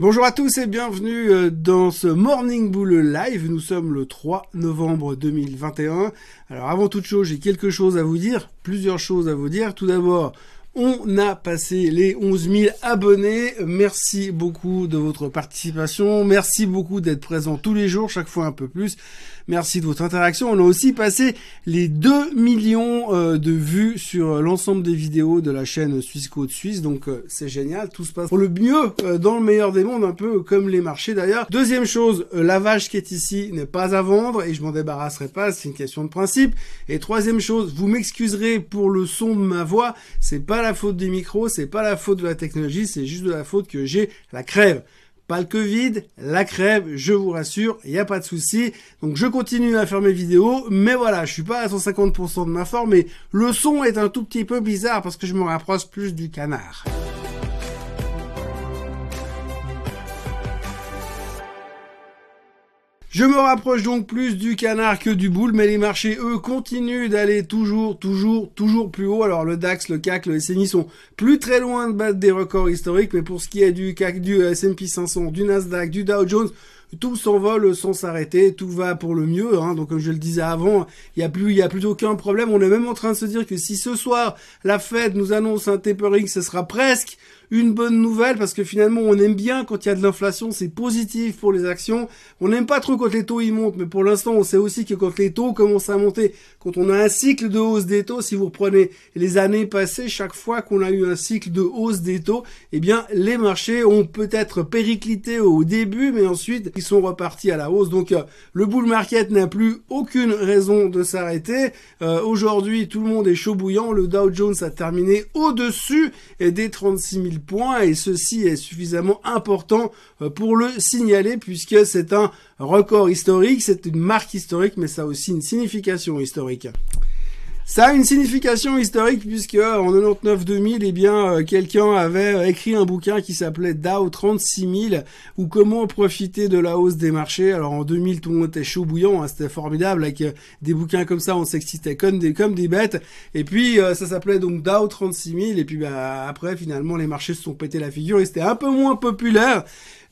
Bonjour à tous et bienvenue euh, dans ce Morning Bull Live. Nous sommes le 3 novembre 2021. Alors avant toute chose, j'ai quelque chose à vous dire, plusieurs choses à vous dire. Tout d'abord, on a passé les 11 000 abonnés. Merci beaucoup de votre participation. Merci beaucoup d'être présent tous les jours, chaque fois un peu plus. Merci de votre interaction. On a aussi passé les 2 millions euh, de vues sur l'ensemble des vidéos de la chaîne Suisse Côte Suisse. Donc euh, c'est génial. Tout se passe pour le mieux euh, dans le meilleur des mondes, un peu comme les marchés d'ailleurs. Deuxième chose, la vache qui est ici n'est pas à vendre et je m'en débarrasserai pas. C'est une question de principe. Et troisième chose, vous m'excuserez pour le son de ma voix. C'est pas la faute du micro, c'est pas la faute de la technologie, c'est juste de la faute que j'ai la crève. Pas le Covid, la crève, je vous rassure, il n'y a pas de souci. Donc je continue à faire mes vidéos, mais voilà, je suis pas à 150% de ma forme, mais le son est un tout petit peu bizarre parce que je me rapproche plus du canard. Je me rapproche donc plus du canard que du boule, mais les marchés, eux, continuent d'aller toujours, toujours, toujours plus haut. Alors le DAX, le CAC, le SMI sont plus très loin de battre des records historiques, mais pour ce qui est du CAC, du S&P 500, du Nasdaq, du Dow Jones, tout s'envole sans s'arrêter, tout va pour le mieux. Hein. Donc comme je le disais avant, il y a plus, il a plus aucun problème. On est même en train de se dire que si ce soir la Fed nous annonce un tapering, ce sera presque une bonne nouvelle parce que finalement on aime bien quand il y a de l'inflation, c'est positif pour les actions. On n'aime pas trop quand les taux y montent, mais pour l'instant on sait aussi que quand les taux commencent à monter, quand on a un cycle de hausse des taux, si vous reprenez les années passées, chaque fois qu'on a eu un cycle de hausse des taux, eh bien les marchés ont peut-être périclité au début, mais ensuite ils sont repartis à la hausse. Donc euh, le bull market n'a plus aucune raison de s'arrêter. Euh, aujourd'hui tout le monde est chaud bouillant. Le Dow Jones a terminé au-dessus des 36 000 points et ceci est suffisamment important euh, pour le signaler puisque c'est un record historique, c'est une marque historique mais ça a aussi une signification historique. Ça a une signification historique puisque en 99-2000, eh bien, euh, quelqu'un avait euh, écrit un bouquin qui s'appelait Dow 36000 ou comment profiter de la hausse des marchés. Alors en 2000, tout le monde était chaud bouillant, hein, c'était formidable avec euh, des bouquins comme ça, on s'excitait comme des comme des bêtes. Et puis ça s'appelait donc Dow 36000 et puis bah, après finalement les marchés se sont pété la figure et c'était un peu moins populaire.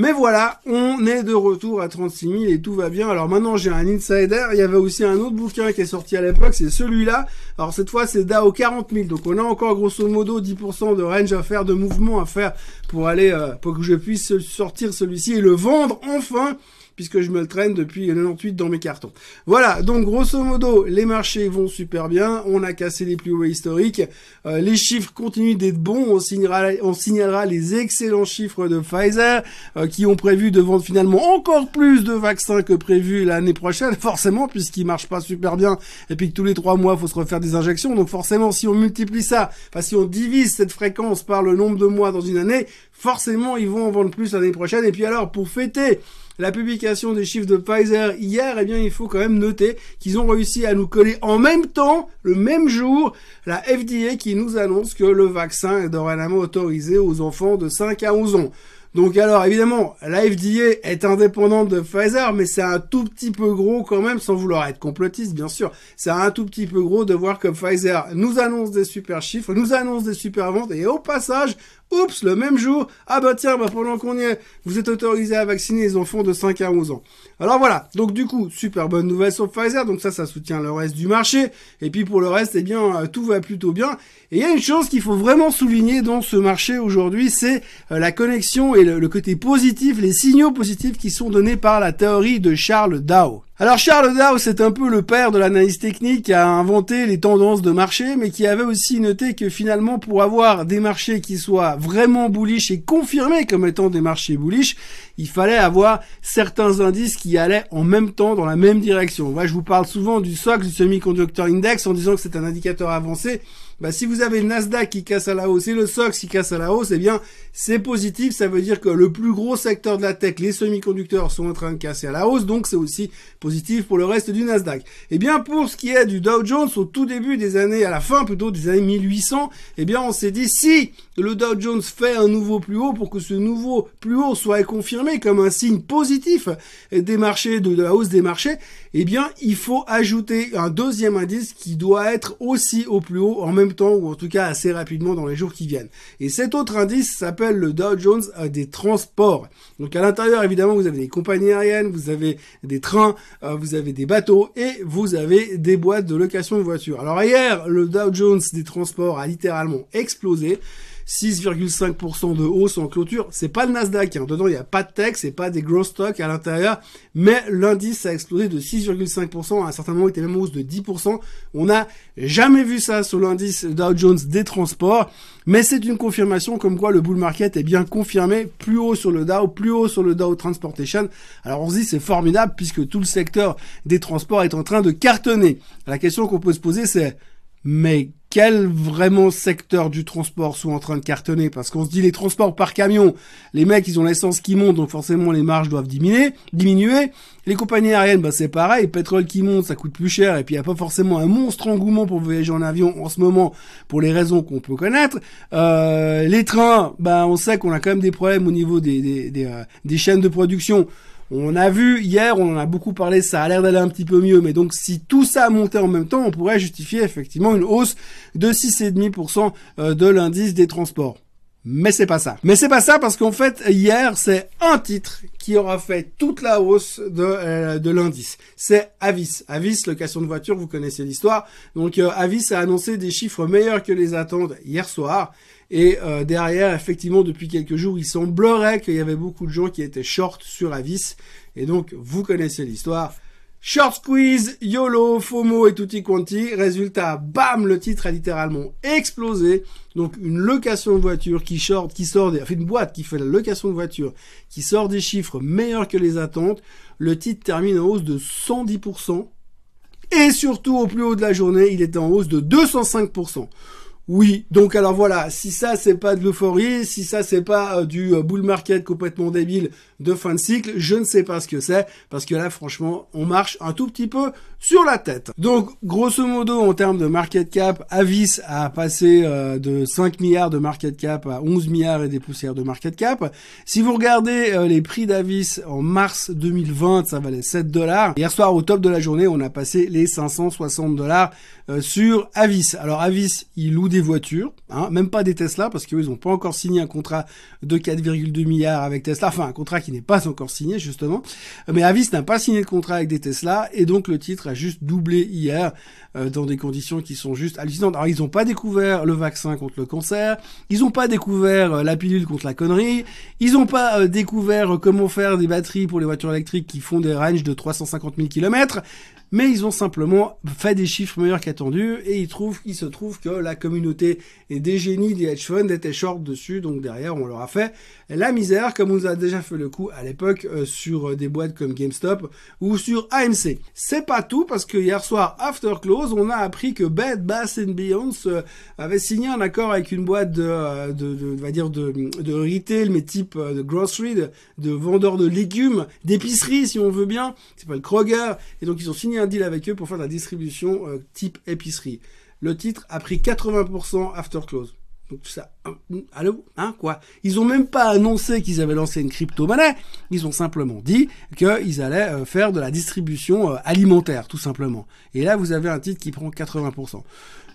Mais voilà, on est de retour à 36 000 et tout va bien. Alors maintenant, j'ai un insider. Il y avait aussi un autre bouquin qui est sorti à l'époque, c'est celui-là. Alors cette fois, c'est DAO 40 000. Donc on a encore grosso modo 10% de range à faire, de mouvement à faire pour aller, euh, pour que je puisse sortir celui-ci et le vendre enfin puisque je me le traîne depuis 98 dans mes cartons. Voilà, donc grosso modo, les marchés vont super bien, on a cassé les plus hauts historiques, euh, les chiffres continuent d'être bons, on signalera, on les excellents chiffres de Pfizer, euh, qui ont prévu de vendre finalement encore plus de vaccins que prévu l'année prochaine, forcément, puisqu'ils marchent pas super bien, et puis que tous les trois mois, faut se refaire des injections, donc forcément, si on multiplie ça, enfin si on divise cette fréquence par le nombre de mois dans une année, forcément, ils vont en vendre plus l'année prochaine, et puis alors, pour fêter la publication des chiffres de Pfizer hier, eh bien, il faut quand même noter qu'ils ont réussi à nous coller en même temps, le même jour, la FDA qui nous annonce que le vaccin est dorénavant autorisé aux enfants de 5 à 11 ans. Donc alors évidemment, la FDA est indépendante de Pfizer, mais c'est un tout petit peu gros quand même, sans vouloir être complotiste bien sûr. C'est un tout petit peu gros de voir que Pfizer nous annonce des super chiffres, nous annonce des super ventes, et au passage, oups, le même jour, ah bah tiens, bah pendant qu'on y est, vous êtes autorisé à vacciner les enfants de 5 à 11 ans. Alors voilà, donc du coup, super bonne nouvelle sur Pfizer, donc ça, ça soutient le reste du marché, et puis pour le reste, eh bien, euh, tout va plutôt bien. Et il y a une chose qu'il faut vraiment souligner dans ce marché aujourd'hui, c'est euh, la connexion et le, côté positif, les signaux positifs qui sont donnés par la théorie de Charles Dow. Alors Charles Dow, c'est un peu le père de l'analyse technique qui a inventé les tendances de marché, mais qui avait aussi noté que finalement, pour avoir des marchés qui soient vraiment bullish et confirmés comme étant des marchés bullish, il fallait avoir certains indices qui allaient en même temps dans la même direction. Je vous parle souvent du SOX, du Semiconductor Index, en disant que c'est un indicateur avancé bah, si vous avez le Nasdaq qui casse à la hausse et le SOX qui casse à la hausse, eh bien, c'est positif. Ça veut dire que le plus gros secteur de la tech, les semi-conducteurs, sont en train de casser à la hausse. Donc, c'est aussi positif pour le reste du Nasdaq. Eh bien, pour ce qui est du Dow Jones, au tout début des années, à la fin plutôt des années 1800, eh bien, on s'est dit, si le Dow Jones fait un nouveau plus haut pour que ce nouveau plus haut soit confirmé comme un signe positif des marchés, de, la hausse des marchés, eh bien, il faut ajouter un deuxième indice qui doit être aussi au plus haut en même temps ou en tout cas assez rapidement dans les jours qui viennent. Et cet autre indice s'appelle le Dow Jones euh, des transports. Donc à l'intérieur, évidemment, vous avez des compagnies aériennes, vous avez des trains, euh, vous avez des bateaux et vous avez des boîtes de location de voitures. Alors hier, le Dow Jones des transports a littéralement explosé. 6,5% de hausse en clôture. C'est pas le Nasdaq. Hein. Dedans, il n'y a pas de tech, c'est pas des gros stocks à l'intérieur. Mais l'indice a explosé de 6,5%. À un certain moment, il était même hausse de 10%. On n'a jamais vu ça sur l'indice Dow Jones des transports. Mais c'est une confirmation comme quoi le bull market est bien confirmé. Plus haut sur le Dow, plus haut sur le Dow Transportation. Alors on se dit c'est formidable puisque tout le secteur des transports est en train de cartonner. La question qu'on peut se poser c'est mais quel vraiment secteur du transport sont en train de cartonner Parce qu'on se dit les transports par camion, les mecs ils ont l'essence qui monte, donc forcément les marges doivent diminuer. diminuer. Les compagnies aériennes, bah c'est pareil, le pétrole qui monte, ça coûte plus cher, et puis il n'y a pas forcément un monstre engouement pour voyager en avion en ce moment, pour les raisons qu'on peut connaître. Euh, les trains, bah on sait qu'on a quand même des problèmes au niveau des, des, des, euh, des chaînes de production. On a vu hier, on en a beaucoup parlé, ça a l'air d'aller un petit peu mieux, mais donc si tout ça montait en même temps, on pourrait justifier effectivement une hausse de 6,5% euh, de l'indice des transports. Mais c'est pas ça. Mais c'est pas ça parce qu'en fait, hier, c'est un titre qui aura fait toute la hausse de, euh, l'indice. C'est Avis. Avis, location de voiture, vous connaissez l'histoire. Donc euh, Avis a annoncé des chiffres meilleurs que les attentes hier soir. Et euh, derrière, effectivement, depuis quelques jours, il semblerait qu'il y avait beaucoup de gens qui étaient short sur Avis. Et donc, vous connaissez l'histoire. Short squeeze, YOLO, FOMO et tutti quanti. Résultat, bam, le titre a littéralement explosé. Donc une location de voiture qui short, qui sort des, enfin une boîte qui fait la location de voiture, qui sort des chiffres meilleurs que les attentes. Le titre termine en hausse de 110%. Et surtout, au plus haut de la journée, il était en hausse de 205%. Oui, donc alors voilà, si ça c'est pas de l'euphorie, si ça c'est pas euh, du euh, bull market complètement débile de fin de cycle, je ne sais pas ce que c'est, parce que là franchement, on marche un tout petit peu sur la tête. Donc grosso modo en termes de market cap, Avis a passé euh, de 5 milliards de market cap à 11 milliards et des poussières de market cap. Si vous regardez les prix d'Avis en mars 2020, ça valait 7 dollars. Hier soir au top de la journée, on a passé les 560 dollars sur Avis. Alors Avis, il loue des voitures, hein, même pas des Tesla, parce qu'ils n'ont pas encore signé un contrat de 4,2 milliards avec Tesla, enfin un contrat qui n'est pas encore signé justement. Mais Avis n'a pas signé de contrat avec des Tesla, et donc le titre a juste doublé hier euh, dans des conditions qui sont juste hallucinantes. Alors ils n'ont pas découvert le vaccin contre le cancer, ils n'ont pas découvert euh, la pilule contre la connerie, ils n'ont pas euh, découvert comment faire des batteries pour les voitures électriques qui font des ranges de 350 000 km mais ils ont simplement fait des chiffres meilleurs qu'attendus et ils trouvent, il se trouve que la communauté des génies des hedge funds était short dessus, donc derrière on leur a fait la misère comme on nous a déjà fait le coup à l'époque euh, sur des boîtes comme GameStop ou sur AMC. C'est pas tout parce que hier soir after close on a appris que Bed Bath Beyond euh, avait signé un accord avec une boîte de, euh, de, de, va dire de, de retail mais type de grocery, de, de vendeurs de légumes, d'épicerie si on veut bien, c'est pas le Kroger et donc ils ont signé un deal avec eux pour faire de la distribution euh, type épicerie. Le titre a pris 80% after close. Donc ça, allô, hein, quoi Ils ont même pas annoncé qu'ils avaient lancé une crypto-monnaie. Ils ont simplement dit qu'ils allaient euh, faire de la distribution euh, alimentaire, tout simplement. Et là, vous avez un titre qui prend 80%.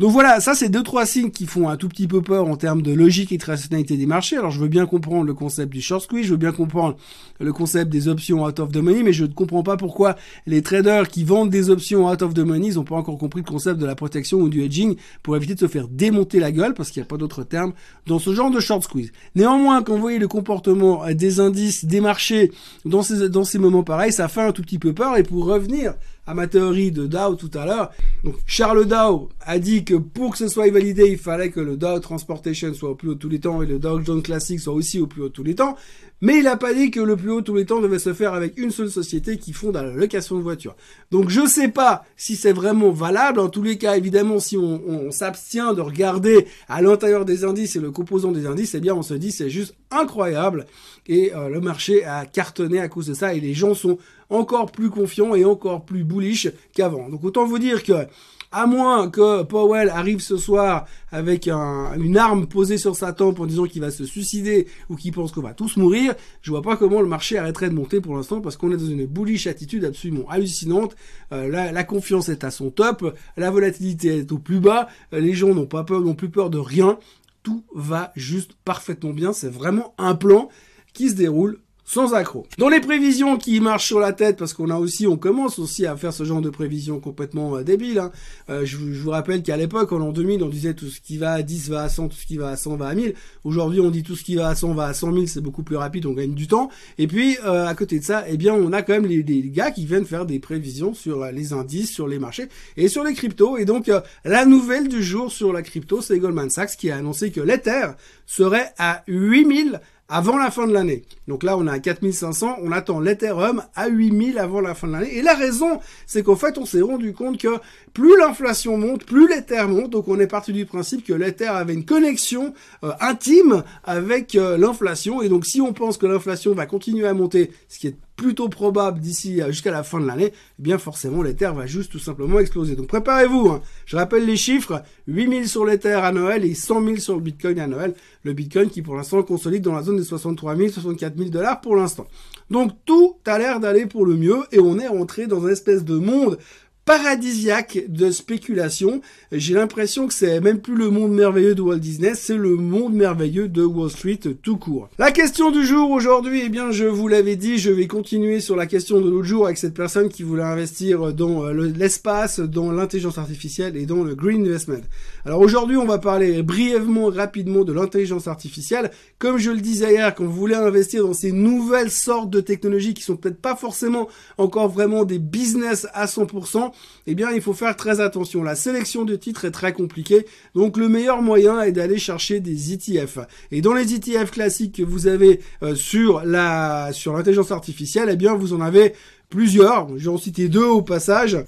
Donc voilà, ça c'est deux trois signes qui font un tout petit peu peur en termes de logique et de rationalité des marchés. Alors je veux bien comprendre le concept du short squeeze, je veux bien comprendre le concept des options out of the money, mais je ne comprends pas pourquoi les traders qui vendent des options out of the money, ils n'ont pas encore compris le concept de la protection ou du hedging pour éviter de se faire démonter la gueule, parce qu'il n'y a pas d'autre terme dans ce genre de short squeeze. Néanmoins, quand vous voyez le comportement des indices, des marchés dans ces, dans ces moments pareils, ça fait un tout petit peu peur. Et pour revenir à ma théorie de Dow tout à l'heure. Donc Charles Dow a dit que pour que ce soit validé, il fallait que le Dow Transportation soit au plus haut tous les temps et le Dow Jones Classic soit aussi au plus haut tous les temps. Mais il n'a pas dit que le plus haut tous les temps devait se faire avec une seule société qui fonde à la location de voitures. Donc je sais pas si c'est vraiment valable. En tous les cas, évidemment, si on, on s'abstient de regarder à l'intérieur des indices et le composant des indices, eh bien on se dit c'est juste incroyable. Et euh, le marché a cartonné à cause de ça et les gens sont encore plus confiants et encore plus bullish qu'avant. Donc autant vous dire que à moins que Powell arrive ce soir avec une arme posée sur sa tempe en disant qu'il va se suicider ou qu'il pense qu'on va tous mourir, je vois pas comment le marché arrêterait de monter pour l'instant parce qu'on est dans une bullish attitude absolument hallucinante. Euh, la, confiance est à son top, la volatilité est au plus bas, euh, les gens n'ont pas peur, n'ont plus peur de rien. Tout va juste parfaitement bien. C'est vraiment un plan qui se déroule sans accroc. Dans les prévisions qui marchent sur la tête, parce qu'on a aussi, on commence aussi à faire ce genre de prévisions complètement euh, débiles. Hein. Euh, je, vous rappelle qu'à l'époque, en l'an 2000, on disait tout ce qui va à 10 va à 100, tout ce qui va à 100 va à 1000. Aujourd'hui, on dit tout ce qui va à 100 va à 100 000, c'est beaucoup plus rapide, on gagne du temps. Et puis, euh, à côté de ça, eh bien, on a quand même les, gars qui viennent faire des prévisions sur les indices, sur les marchés et sur les cryptos. Et donc, la nouvelle du jour sur la crypto, c'est Goldman Sachs qui a annoncé que l'Ether serait à 8000 avant la fin de l'année. Donc là, on est à 4500, on attend l'Ethereum à 8000 avant la fin de l'année. Et la raison, c'est qu'en fait, on s'est rendu compte que plus l'inflation monte, plus l'Ether monte. Donc on est parti du principe que l'Ether avait une connexion euh, intime avec euh, l'inflation. Et donc si on pense que l'inflation va continuer à monter, ce qui est plutôt probable d'ici jusqu'à la fin de l'année, eh bien forcément l'Ether va juste tout simplement exploser. Donc préparez-vous. Hein. Je rappelle les chiffres 8000 sur l'Ether à Noël et 100 000 sur le Bitcoin à Noël. Le Bitcoin qui pour l'instant consolide dans la zone des 63 000, 64 000 dollars pour l'instant. Donc tout a l'air d'aller pour le mieux et on est rentré dans une espèce de monde paradisiaque de spéculation. J'ai l'impression que c'est même plus le monde merveilleux de Walt Disney, c'est le monde merveilleux de Wall Street tout court. La question du jour aujourd'hui, eh bien, je vous l'avais dit, je vais continuer sur la question de l'autre jour avec cette personne qui voulait investir dans euh, l'espace, dans l'intelligence artificielle et dans le green investment. Alors aujourd'hui, on va parler brièvement, rapidement de l'intelligence artificielle. Comme je le disais hier, quand vous voulez investir dans ces nouvelles sortes de technologies qui sont peut-être pas forcément encore vraiment des business à 100%, eh bien, il faut faire très attention. La sélection de titres est très compliquée. Donc, le meilleur moyen est d'aller chercher des ETF. Et dans les ETF classiques que vous avez euh, sur la, sur l'intelligence artificielle, eh bien, vous en avez plusieurs. J'en cité deux au passage.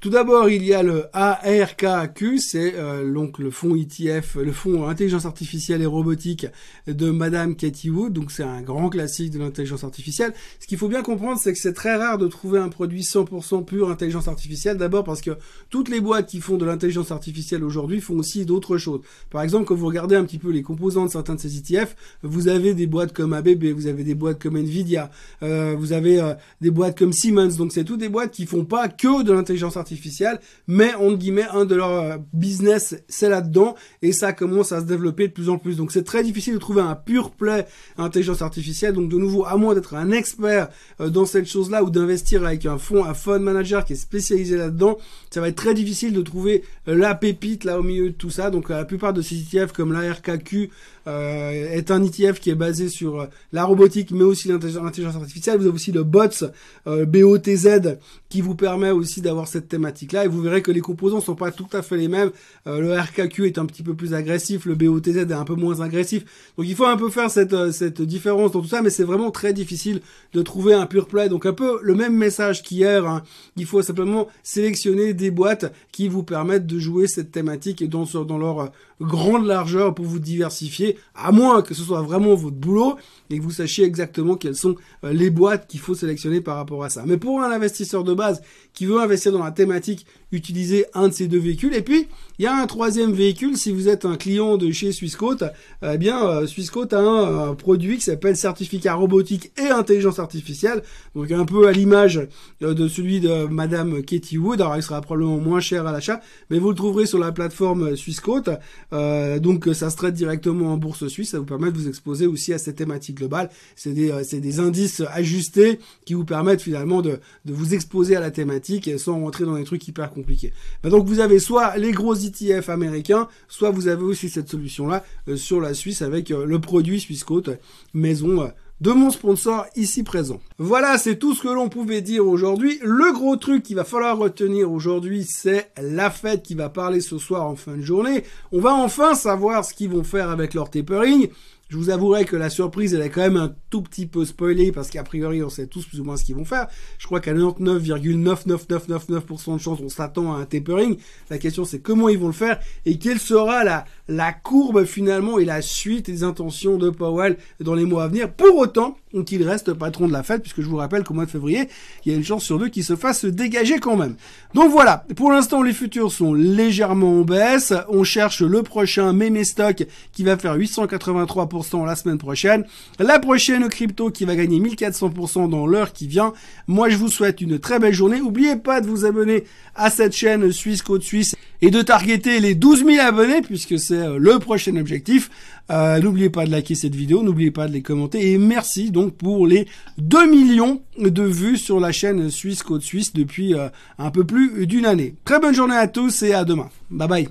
Tout d'abord, il y a le ARKQ, c'est euh, donc le fonds ETF, le fonds intelligence artificielle et robotique de Madame Cathy Wood. Donc c'est un grand classique de l'intelligence artificielle. Ce qu'il faut bien comprendre, c'est que c'est très rare de trouver un produit 100% pur intelligence artificielle. D'abord parce que toutes les boîtes qui font de l'intelligence artificielle aujourd'hui font aussi d'autres choses. Par exemple, quand vous regardez un petit peu les composants de certains de ces ETF, vous avez des boîtes comme ABB, vous avez des boîtes comme Nvidia, euh, vous avez euh, des boîtes comme Siemens. Donc c'est toutes des boîtes qui font pas que de l'intelligence artificielle artificielle, mais entre guillemets, un de leurs euh, business, c'est là-dedans, et ça commence à se développer de plus en plus. Donc c'est très difficile de trouver un pur play intelligence artificielle. Donc de nouveau, à moins d'être un expert euh, dans cette chose-là ou d'investir avec un fonds, un fund manager qui est spécialisé là-dedans, ça va être très difficile de trouver euh, la pépite là au milieu de tout ça. Donc la plupart de ces ETF comme l'ARKQ euh, est un ETF qui est basé sur la robotique mais aussi l'intelligence artificielle. Vous avez aussi le BOTS, BOTZ, qui vous permet aussi d'avoir cette thématique-là. Et vous verrez que les composants sont pas tout à fait les mêmes. le RKQ est un petit peu plus agressif, le BOTZ est un peu moins agressif. Donc il faut un peu faire cette, différence dans tout ça, mais c'est vraiment très difficile de trouver un pur play. Donc un peu le même message qu'hier. Hein. Il faut simplement sélectionner des boîtes qui vous permettent de jouer cette thématique et dans, leur euh, grande largeur pour vous diversifier, à moins que ce soit vraiment votre boulot et que vous sachiez exactement quelles sont euh, les boîtes qu'il faut sélectionner par rapport à ça. Mais pour un investisseur de base qui veut investir dans la thématique, utilisez un de ces deux véhicules. Et puis, il y a un troisième véhicule, si vous êtes un client de chez Swissquote, eh bien, euh, Swissquote a un, produit qui s'appelle certificat robotique et intelligence artificielle. Donc, un peu à l'image de celui de Madame Katie Wood. Alors, il sera probablement moins cher à l'achat, mais vous le trouverez sur la plateforme Swissquote. Euh, donc, ça se traite directement en bourse suisse. Ça vous permet de vous exposer aussi à cette thématique globale. C'est des, euh, des indices ajustés qui vous permettent finalement de, de vous exposer à la thématique sans rentrer dans des trucs hyper Ben, donc, vous avez soit les gros ETF américains, soit vous avez aussi cette solution-là euh, sur la Suisse avec le produit Swissquote maison de mon sponsor ici présent. Voilà, c'est tout ce que l'on pouvait dire aujourd'hui. Le gros truc qu'il va falloir retenir aujourd'hui, c'est la fête qui va parler ce soir en fin de journée. On va enfin savoir ce qu'ils vont faire avec leur tapering. Je vous avouerai que la surprise, elle est quand même un tout petit peu spoilée parce qu'a priori, on sait tous plus ou moins ce qu'ils vont faire. Je crois qu'à 99,99999% de chance, on s'attend à un tapering. La question, c'est comment ils vont le faire et quelle sera la, la courbe finalement et la suite des intentions de Powell dans les mois à venir. Pour autant, qu'il reste patron de la fête, puisque je vous rappelle qu'au mois de février, il y a une chance sur deux qu'il se fasse dégager quand même. Donc voilà, pour l'instant, les futurs sont légèrement en baisse. On cherche le prochain meme stock qui va faire 883% la semaine prochaine. La prochaine crypto qui va gagner 1400% dans l'heure qui vient. Moi, je vous souhaite une très belle journée. N'oubliez pas de vous abonner à cette chaîne Suisse Côte Suisse et de targeter les 12 000 abonnés puisque c'est euh, le prochain objectif. Euh, n'oubliez pas de liker cette vidéo, n'oubliez pas de les commenter et merci donc pour les 2 millions de vues sur la chaîne Suisse Côte Suisse depuis euh, un peu plus d'une année. Très bonne journée à tous et à demain. Bye bye.